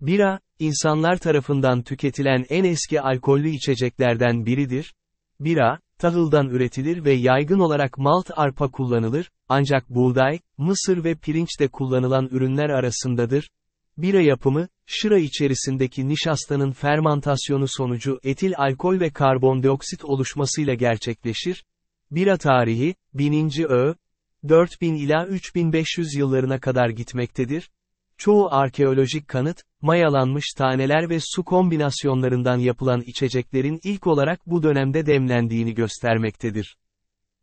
Bira, insanlar tarafından tüketilen en eski alkollü içeceklerden biridir. Bira, tahıldan üretilir ve yaygın olarak malt arpa kullanılır, ancak buğday, mısır ve pirinç de kullanılan ürünler arasındadır. Bira yapımı, şıra içerisindeki nişastanın fermantasyonu sonucu etil alkol ve karbondioksit oluşmasıyla gerçekleşir. Bira tarihi, 1000. Ö. 4000 ila 3500 yıllarına kadar gitmektedir. Çoğu arkeolojik kanıt, mayalanmış taneler ve su kombinasyonlarından yapılan içeceklerin ilk olarak bu dönemde demlendiğini göstermektedir.